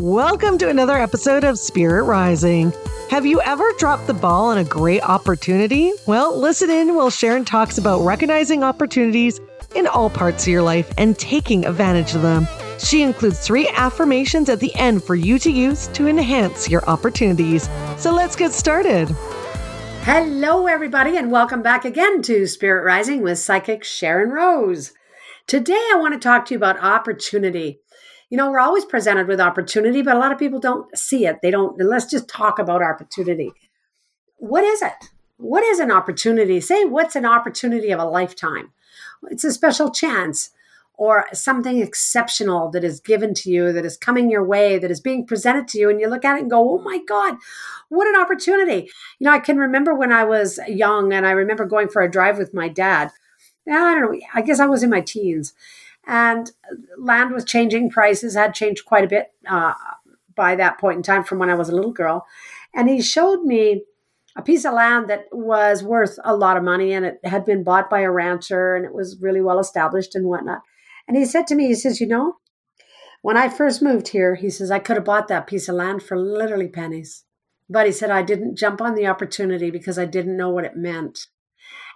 Welcome to another episode of Spirit Rising. Have you ever dropped the ball on a great opportunity? Well, listen in while Sharon talks about recognizing opportunities in all parts of your life and taking advantage of them. She includes three affirmations at the end for you to use to enhance your opportunities. So let's get started. Hello, everybody, and welcome back again to Spirit Rising with Psychic Sharon Rose. Today, I want to talk to you about opportunity you know, we're always presented with opportunity, but a lot of people don't see it. They don't, let's just talk about opportunity. What is it? What is an opportunity? Say, what's an opportunity of a lifetime? It's a special chance or something exceptional that is given to you, that is coming your way, that is being presented to you, and you look at it and go, oh my God, what an opportunity. You know, I can remember when I was young and I remember going for a drive with my dad. I don't know, I guess I was in my teens and land was changing. Prices had changed quite a bit uh, by that point in time from when I was a little girl. And he showed me a piece of land that was worth a lot of money and it had been bought by a rancher and it was really well established and whatnot. And he said to me, he says, You know, when I first moved here, he says, I could have bought that piece of land for literally pennies. But he said, I didn't jump on the opportunity because I didn't know what it meant.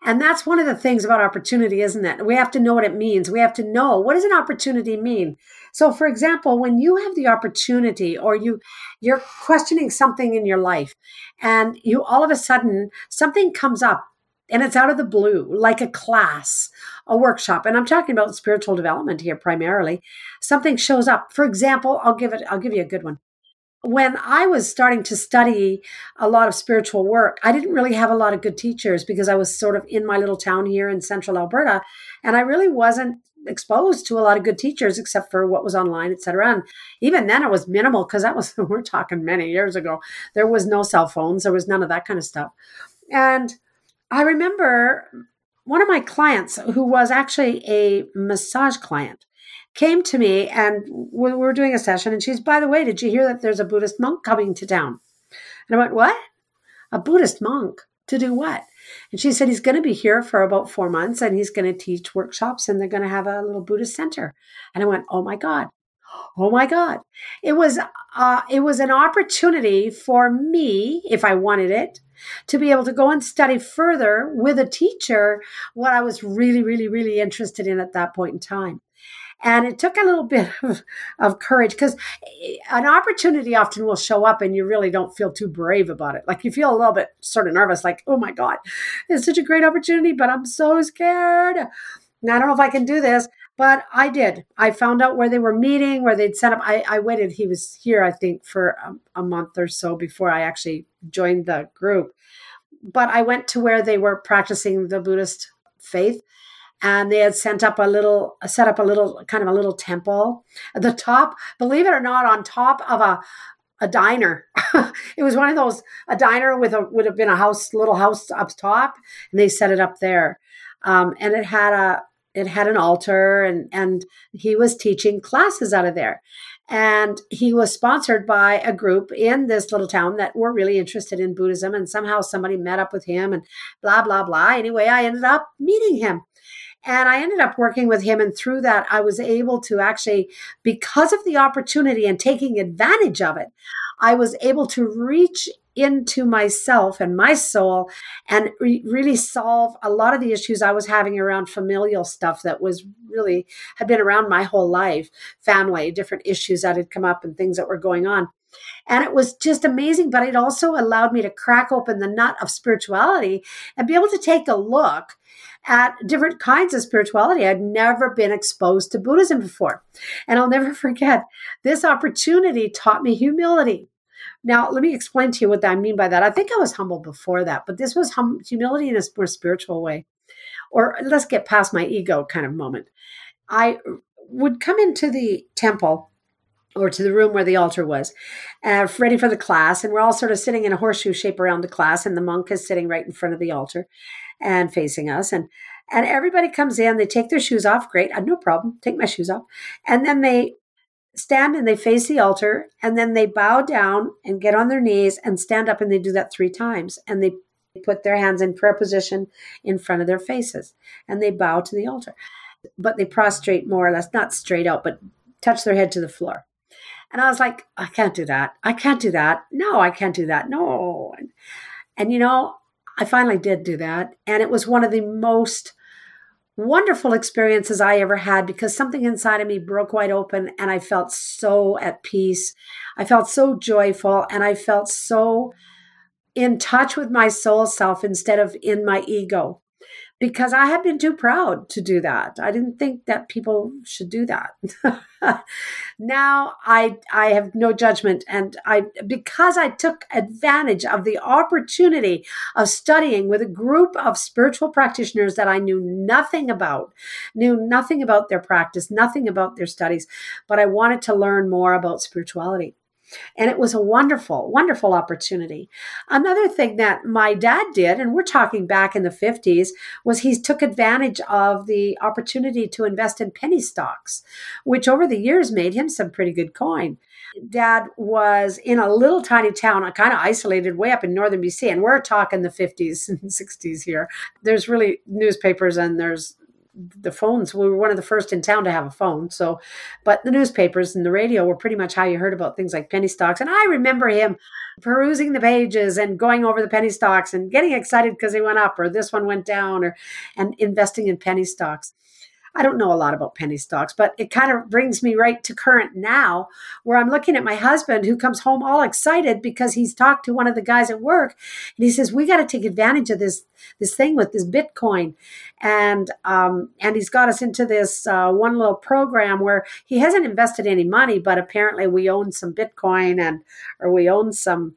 And that's one of the things about opportunity, isn't it? We have to know what it means. We have to know what does an opportunity mean? So for example, when you have the opportunity or you you're questioning something in your life and you all of a sudden something comes up and it's out of the blue, like a class, a workshop. And I'm talking about spiritual development here primarily. Something shows up. For example, I'll give it I'll give you a good one when I was starting to study a lot of spiritual work, I didn't really have a lot of good teachers because I was sort of in my little town here in central Alberta. And I really wasn't exposed to a lot of good teachers except for what was online, et cetera. And even then it was minimal because that was, we're talking many years ago. There was no cell phones, there was none of that kind of stuff. And I remember one of my clients who was actually a massage client came to me and we were doing a session and she's, by the way, did you hear that there's a Buddhist monk coming to town? And I went, what? A Buddhist monk to do what? And she said, he's going to be here for about four months and he's going to teach workshops and they're going to have a little Buddhist center. And I went, oh my God. Oh my God. It was, uh, it was an opportunity for me, if I wanted it, to be able to go and study further with a teacher what I was really, really, really interested in at that point in time. And it took a little bit of, of courage because eh, an opportunity often will show up and you really don't feel too brave about it. Like you feel a little bit sort of nervous, like, oh my God, it's such a great opportunity, but I'm so scared. Now, I don't know if I can do this, but I did. I found out where they were meeting, where they'd set up. I, I waited. He was here, I think, for a, a month or so before I actually joined the group. But I went to where they were practicing the Buddhist faith and they had sent up a little set up a little kind of a little temple. At the top believe it or not on top of a a diner. It was one of those a diner with a would have been a house little house up top and they set it up there. Um, and it had a it had an altar and and he was teaching classes out of there. And he was sponsored by a group in this little town that were really interested in buddhism and somehow somebody met up with him and blah blah blah. Anyway i ended up meeting him and I ended up working with him. And through that, I was able to actually, because of the opportunity and taking advantage of it, I was able to reach into myself and my soul and re- really solve a lot of the issues I was having around familial stuff that was really had been around my whole life, family, different issues that had come up and things that were going on. And it was just amazing, but it also allowed me to crack open the nut of spirituality and be able to take a look at different kinds of spirituality. I'd never been exposed to Buddhism before. And I'll never forget this opportunity taught me humility. Now, let me explain to you what I mean by that. I think I was humble before that, but this was hum- humility in a more spiritual way. Or let's get past my ego kind of moment. I would come into the temple or to the room where the altar was, uh, ready for the class. And we're all sort of sitting in a horseshoe shape around the class, and the monk is sitting right in front of the altar and facing us. And and everybody comes in, they take their shoes off. Great, I no problem. Take my shoes off. And then they stand and they face the altar, and then they bow down and get on their knees and stand up, and they do that three times. And they put their hands in prayer position in front of their faces, and they bow to the altar. But they prostrate more or less, not straight out, but touch their head to the floor. And I was like, I can't do that. I can't do that. No, I can't do that. No. And, and you know, I finally did do that. And it was one of the most wonderful experiences I ever had because something inside of me broke wide open and I felt so at peace. I felt so joyful and I felt so in touch with my soul self instead of in my ego because I had been too proud to do that. I didn't think that people should do that. now I I have no judgment and I because I took advantage of the opportunity of studying with a group of spiritual practitioners that I knew nothing about, knew nothing about their practice, nothing about their studies, but I wanted to learn more about spirituality. And it was a wonderful, wonderful opportunity. Another thing that my dad did, and we're talking back in the 50s, was he took advantage of the opportunity to invest in penny stocks, which over the years made him some pretty good coin. Dad was in a little tiny town, kind of isolated way up in northern BC, and we're talking the 50s and 60s here. There's really newspapers and there's the phones we were one of the first in town to have a phone so but the newspapers and the radio were pretty much how you heard about things like penny stocks and i remember him perusing the pages and going over the penny stocks and getting excited because they went up or this one went down or and investing in penny stocks I don't know a lot about penny stocks, but it kind of brings me right to current now, where I'm looking at my husband who comes home all excited because he's talked to one of the guys at work, and he says, "We got to take advantage of this this thing with this Bitcoin," and um, and he's got us into this uh, one little program where he hasn't invested any money, but apparently we own some Bitcoin and or we own some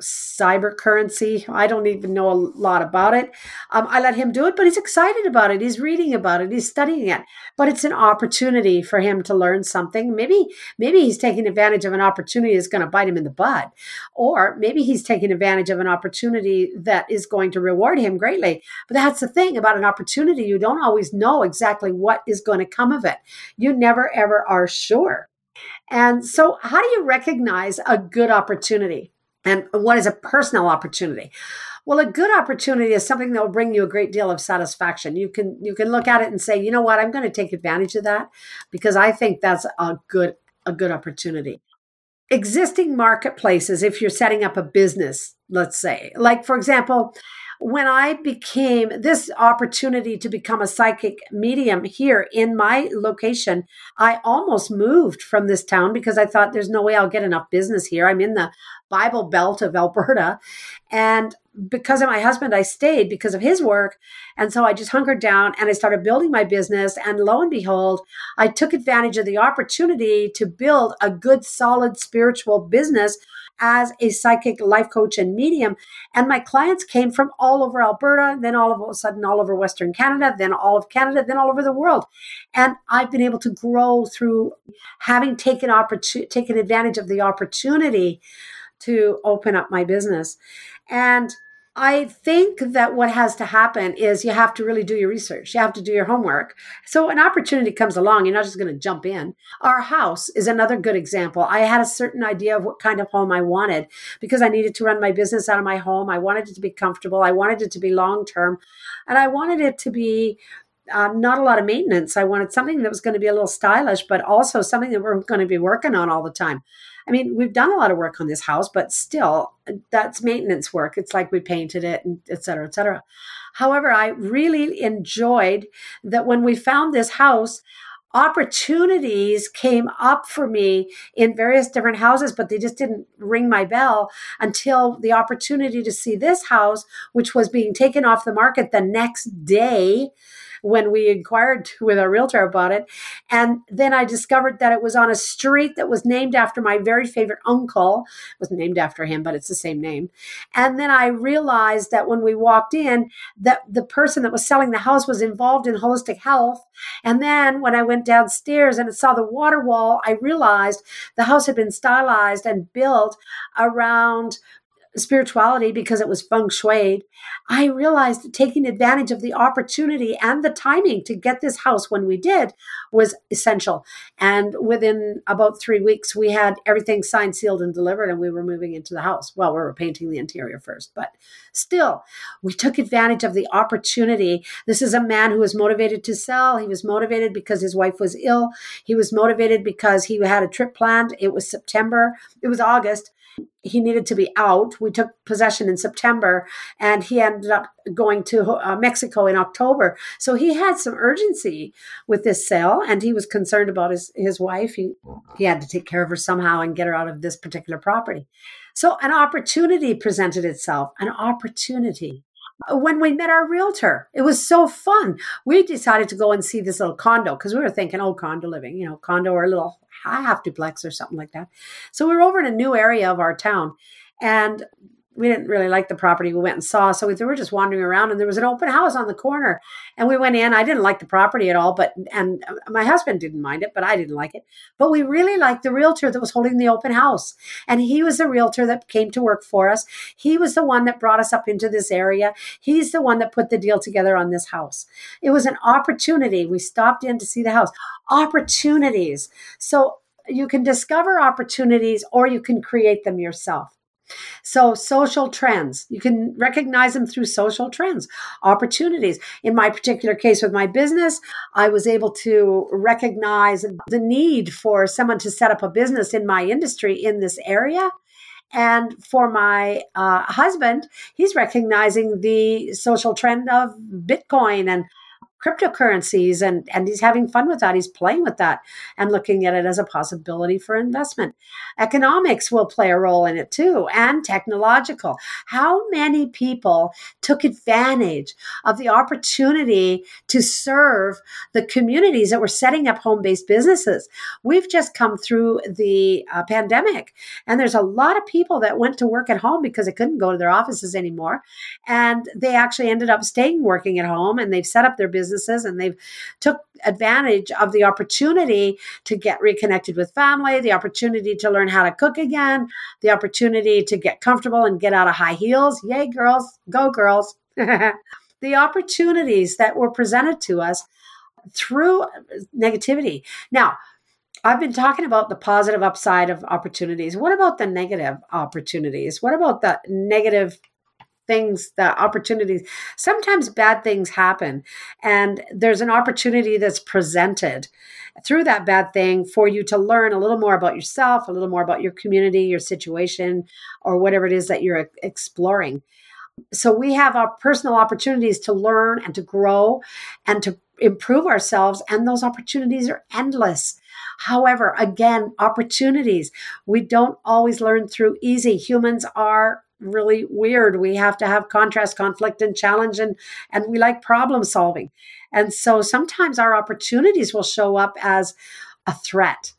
cyber currency. I don't even know a lot about it. Um, I let him do it, but he's excited about it. He's reading about it. He's studying it. But it's an opportunity for him to learn something. Maybe, maybe he's taking advantage of an opportunity that's going to bite him in the butt, or maybe he's taking advantage of an opportunity that is going to reward him greatly. But that's the thing about an opportunity. You don't always know exactly what is going to come of it. You never ever are sure. And so, how do you recognize a good opportunity? And what is a personal opportunity? Well, a good opportunity is something that will bring you a great deal of satisfaction. You can you can look at it and say, you know what, I'm going to take advantage of that because I think that's a good a good opportunity. Existing marketplaces, if you're setting up a business, let's say, like for example, when I became this opportunity to become a psychic medium here in my location, I almost moved from this town because I thought there's no way I'll get enough business here. I'm in the Bible Belt of Alberta. And because of my husband, I stayed because of his work. And so I just hunkered down and I started building my business. And lo and behold, I took advantage of the opportunity to build a good, solid spiritual business as a psychic life coach and medium. And my clients came from all over Alberta, then all of a sudden all over Western Canada, then all of Canada, then all over the world. And I've been able to grow through having taken opportunity, taken advantage of the opportunity to open up my business. And I think that what has to happen is you have to really do your research. You have to do your homework. So an opportunity comes along, you're not just going to jump in. Our house is another good example. I had a certain idea of what kind of home I wanted because I needed to run my business out of my home. I wanted it to be comfortable. I wanted it to be long term. And I wanted it to be um, not a lot of maintenance. I wanted something that was going to be a little stylish, but also something that we're going to be working on all the time. I mean, we've done a lot of work on this house, but still, that's maintenance work. It's like we painted it, and et cetera, et cetera. However, I really enjoyed that when we found this house, opportunities came up for me in various different houses, but they just didn't ring my bell until the opportunity to see this house, which was being taken off the market the next day when we inquired with our realtor about it. And then I discovered that it was on a street that was named after my very favorite uncle. It was named after him, but it's the same name. And then I realized that when we walked in, that the person that was selling the house was involved in holistic health. And then when I went downstairs and saw the water wall, I realized the house had been stylized and built around spirituality because it was feng shui, I realized taking advantage of the opportunity and the timing to get this house when we did was essential. And within about three weeks, we had everything signed, sealed, and delivered, and we were moving into the house. Well, we were painting the interior first, but still, we took advantage of the opportunity. This is a man who was motivated to sell. He was motivated because his wife was ill. He was motivated because he had a trip planned. It was September, it was August he needed to be out. We took possession in September and he ended up going to uh, Mexico in October. So he had some urgency with this sale and he was concerned about his, his wife. He, he had to take care of her somehow and get her out of this particular property. So an opportunity presented itself, an opportunity Uh, when we met our realtor. It was so fun. We decided to go and see this little condo because we were thinking, oh, condo living, you know, condo or a little half duplex or something like that. So we were over in a new area of our town and we didn't really like the property we went and saw. So we were just wandering around and there was an open house on the corner. And we went in. I didn't like the property at all, but, and uh, my husband didn't mind it, but I didn't like it. But we really liked the realtor that was holding the open house. And he was the realtor that came to work for us. He was the one that brought us up into this area. He's the one that put the deal together on this house. It was an opportunity. We stopped in to see the house. Opportunities. So you can discover opportunities or you can create them yourself. So, social trends, you can recognize them through social trends, opportunities. In my particular case with my business, I was able to recognize the need for someone to set up a business in my industry in this area. And for my uh, husband, he's recognizing the social trend of Bitcoin and cryptocurrencies and and he's having fun with that. He's playing with that and looking at it as a possibility for investment. Economics will play a role in it too and technological. How many people took advantage of the opportunity to serve the communities that were setting up home-based businesses? We've just come through the uh, pandemic and there's a lot of people that went to work at home because they couldn't go to their offices anymore and they actually ended up staying working at home and they've set up their business businesses and they've took advantage of the opportunity to get reconnected with family, the opportunity to learn how to cook again, the opportunity to get comfortable and get out of high heels. Yay, girls, go girls. the opportunities that were presented to us through negativity. Now, I've been talking about the positive upside of opportunities. What about the negative opportunities? What about the negative things, the opportunities. Sometimes bad things happen, and there's an opportunity that's presented through that bad thing for you to learn a little more about yourself, a little more about your community, your situation, or whatever it is that you're uh, exploring. So we have our personal opportunities to learn and to grow and to improve ourselves, and those opportunities are endless. However, again, opportunities. We don't always learn through easy. Humans are really weird. We have to have contrast, conflict, and challenge, and and we like problem solving. And so sometimes our opportunities will show up as a threat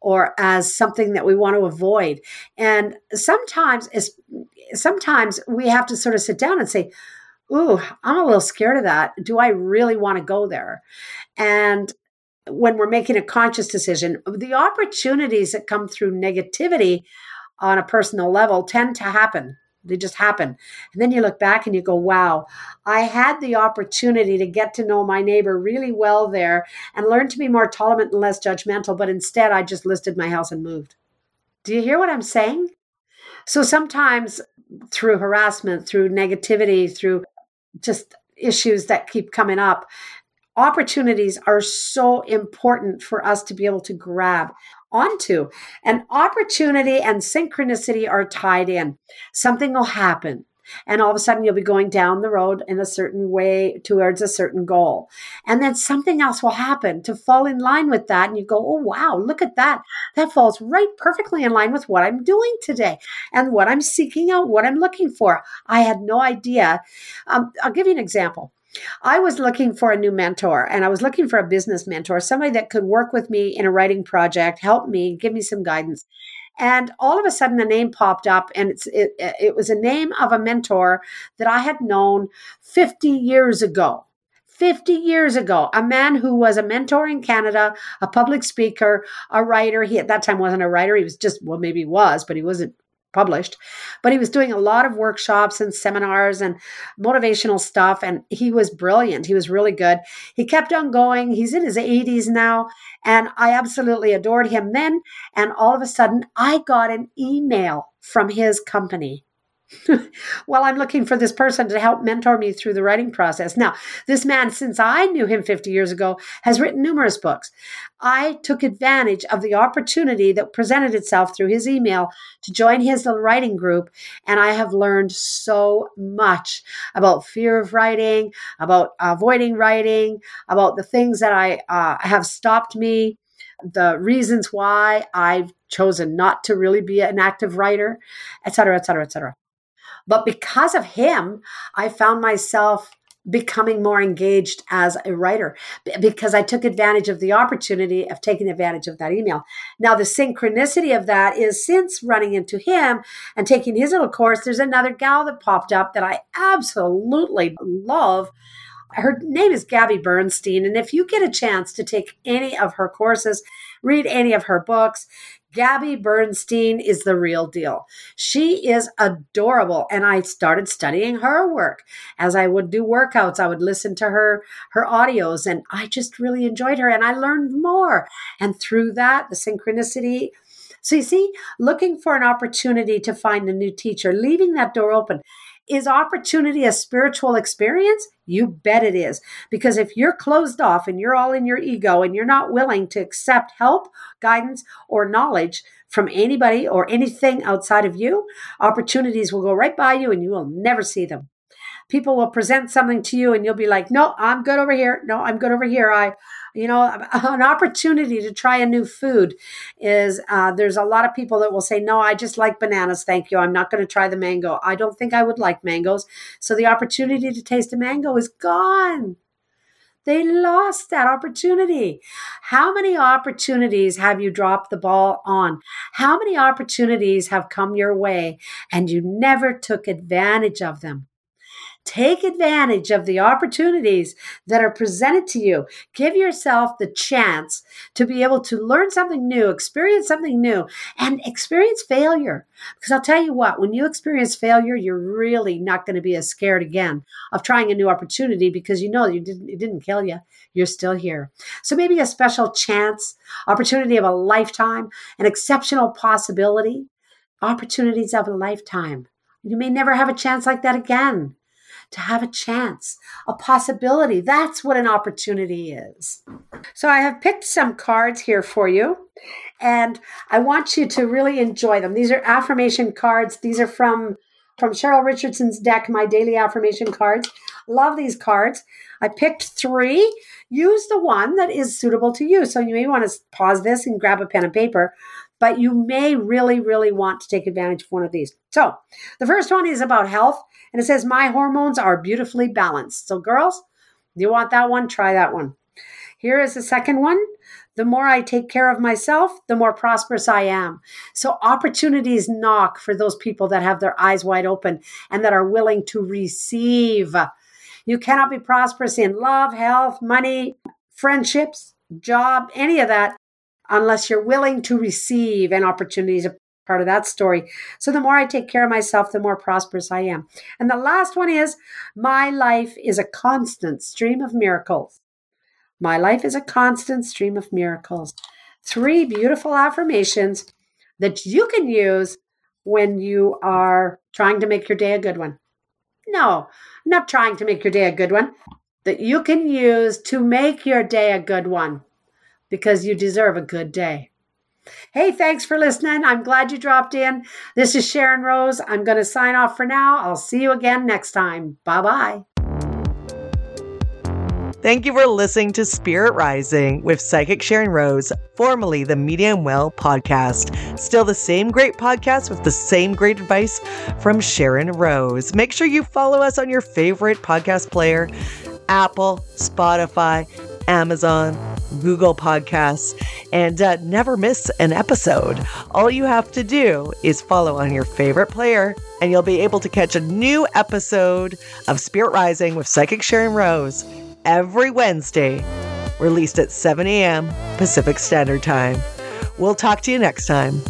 or as something that we want to avoid. And sometimes is sometimes we have to sort of sit down and say, "Ooh, I'm a little scared of that. Do I really want to go there?" And when we're making a conscious decision, the opportunities that come through negativity on a personal level tend to happen they just happen. And then you look back and you go, wow, I had the opportunity to get to know my neighbor really well there and learn to be more tolerant and less judgmental. But instead, I just listed my house and moved. Do you hear what I'm saying? So sometimes through harassment, through negativity, through just issues that keep coming up, opportunities are so important for us to be able to grab onto. And opportunity and synchronicity are tied in. Something will happen. And all of a sudden, you'll be going down the road in a certain way towards a certain goal. And then something else will happen to fall in line with that. And you go, oh, wow, look at that. That falls right perfectly in line with what I'm doing today and what I'm seeking out, what I'm looking for. I had no idea. Um, I'll give you an example. I was looking for a new mentor and I was looking for a business mentor, somebody that could work with me in a writing project, help me, give me some guidance. And all of a sudden, a name popped up, and it's, it, it was a name of a mentor that I had known 50 years ago. 50 years ago, a man who was a mentor in Canada, a public speaker, a writer. He at that time wasn't a writer. He was just, well, maybe he was, but he wasn't published, but he was doing a lot of workshops and seminars and motivational stuff. And he was brilliant. He was really good. He kept on going. He's in his 80s now. And I absolutely adored him then. And all of a sudden, I got an email from his company well, I'm looking for this person to help mentor me through the writing process. Now, this man, since I knew him 50 years ago, has written numerous books. I took advantage of the opportunity that presented itself through his email to join his writing group, and I have learned so much about fear of writing, about avoiding writing, about the things that I uh, have stopped me the reasons why I've chosen not to really be an active writer, et cetera, et cetera, et cetera. But because of him, I found myself becoming more engaged as a writer because I took advantage of the opportunity of taking advantage of that email. Now, the synchronicity of that is since running into him and taking his little course, there's another gal that popped up that I absolutely love. Her name is Gabby Bernstein. And if you get a chance to take any of her courses, read any of her books, Gabby Bernstein is the real deal. She is adorable and I started studying her work. As I would do workouts, I would listen to her her audios and I just really enjoyed her and I learned more. And through that, the synchronicity so you see, looking for an opportunity to find a new teacher, leaving that door open. Is opportunity a spiritual experience? You bet it is. Because if you're closed off and you're all in your ego and you're not willing to accept help, guidance, or knowledge from anybody or anything outside of you, opportunities will go right by you and you will never see them. People will present something to you and you'll be like, no, I'm good over here. No, I'm good over here. I, you know an opportunity to try a new food is uh, there's a lot of people that will say no i just like bananas thank you i'm not going to try the mango i don't think i would like mangoes so the opportunity to taste a mango is gone they lost that opportunity. How many opportunities have you dropped the ball on? How many opportunities have come your way and you never took advantage of them? Take advantage of the opportunities that are presented to you. Give yourself the chance to be able to learn something new, experience something new, and experience failure. Because I'll tell you what, when you experience failure, you're really not going to be as scared again of trying a new opportunity because you know you didn't, it didn't kill you. You're still here. So maybe a special chance, opportunity of a lifetime, an exceptional possibility, opportunities of a lifetime. You may never have a chance like that again to have a chance, a possibility. That's what an opportunity is. So I have picked some cards here for you, and I want you to really enjoy them. These are affirmation cards. These are from from Cheryl Richardson's deck, my daily affirmation cards. Love these cards. I picked three. Use the one that is suitable to you. So you may want to pause this and grab a pen and paper, but you may really, really want to take advantage of one of these. So the first one is about health. And it says, My hormones are beautifully balanced. So, girls, you want that one? Try that one. Here is the second one. The more I take care of myself, the more prosperous I am. So, opportunities knock for those people that have their eyes wide open and that are willing to receive. You cannot be prosperous in love, health, money, friendships, job, any of that unless you're willing to receive an opportunity to part of that story. So the more I take care of myself, the more prosperous I am. And the last one is my life is a constant stream of miracles. My life is a constant stream of miracles. Three beautiful affirmations that you can use when you are trying to make your day a good one. No, not trying to make your day a good one, that you can use to make your day a good one because you deserve a good day. Hey, thanks for listening. I'm glad you dropped in. This is Sharon Rose. I'm going to sign off for now. I'll see you again next time. Bye bye. Thank you for listening to Spirit Rising with Psychic Sharon Rose, formerly the Medium Well podcast. Still the same great podcast with the same great advice from Sharon Rose. Make sure you follow us on your favorite podcast player Apple, Spotify, Amazon, Google Podcasts, and uh, never miss an episode. All you have to do is follow on your favorite player, and you'll be able to catch a new episode of Spirit Rising with Psychic Sharon Rose every Wednesday, released at 7 a.m. Pacific Standard Time. We'll talk to you next time.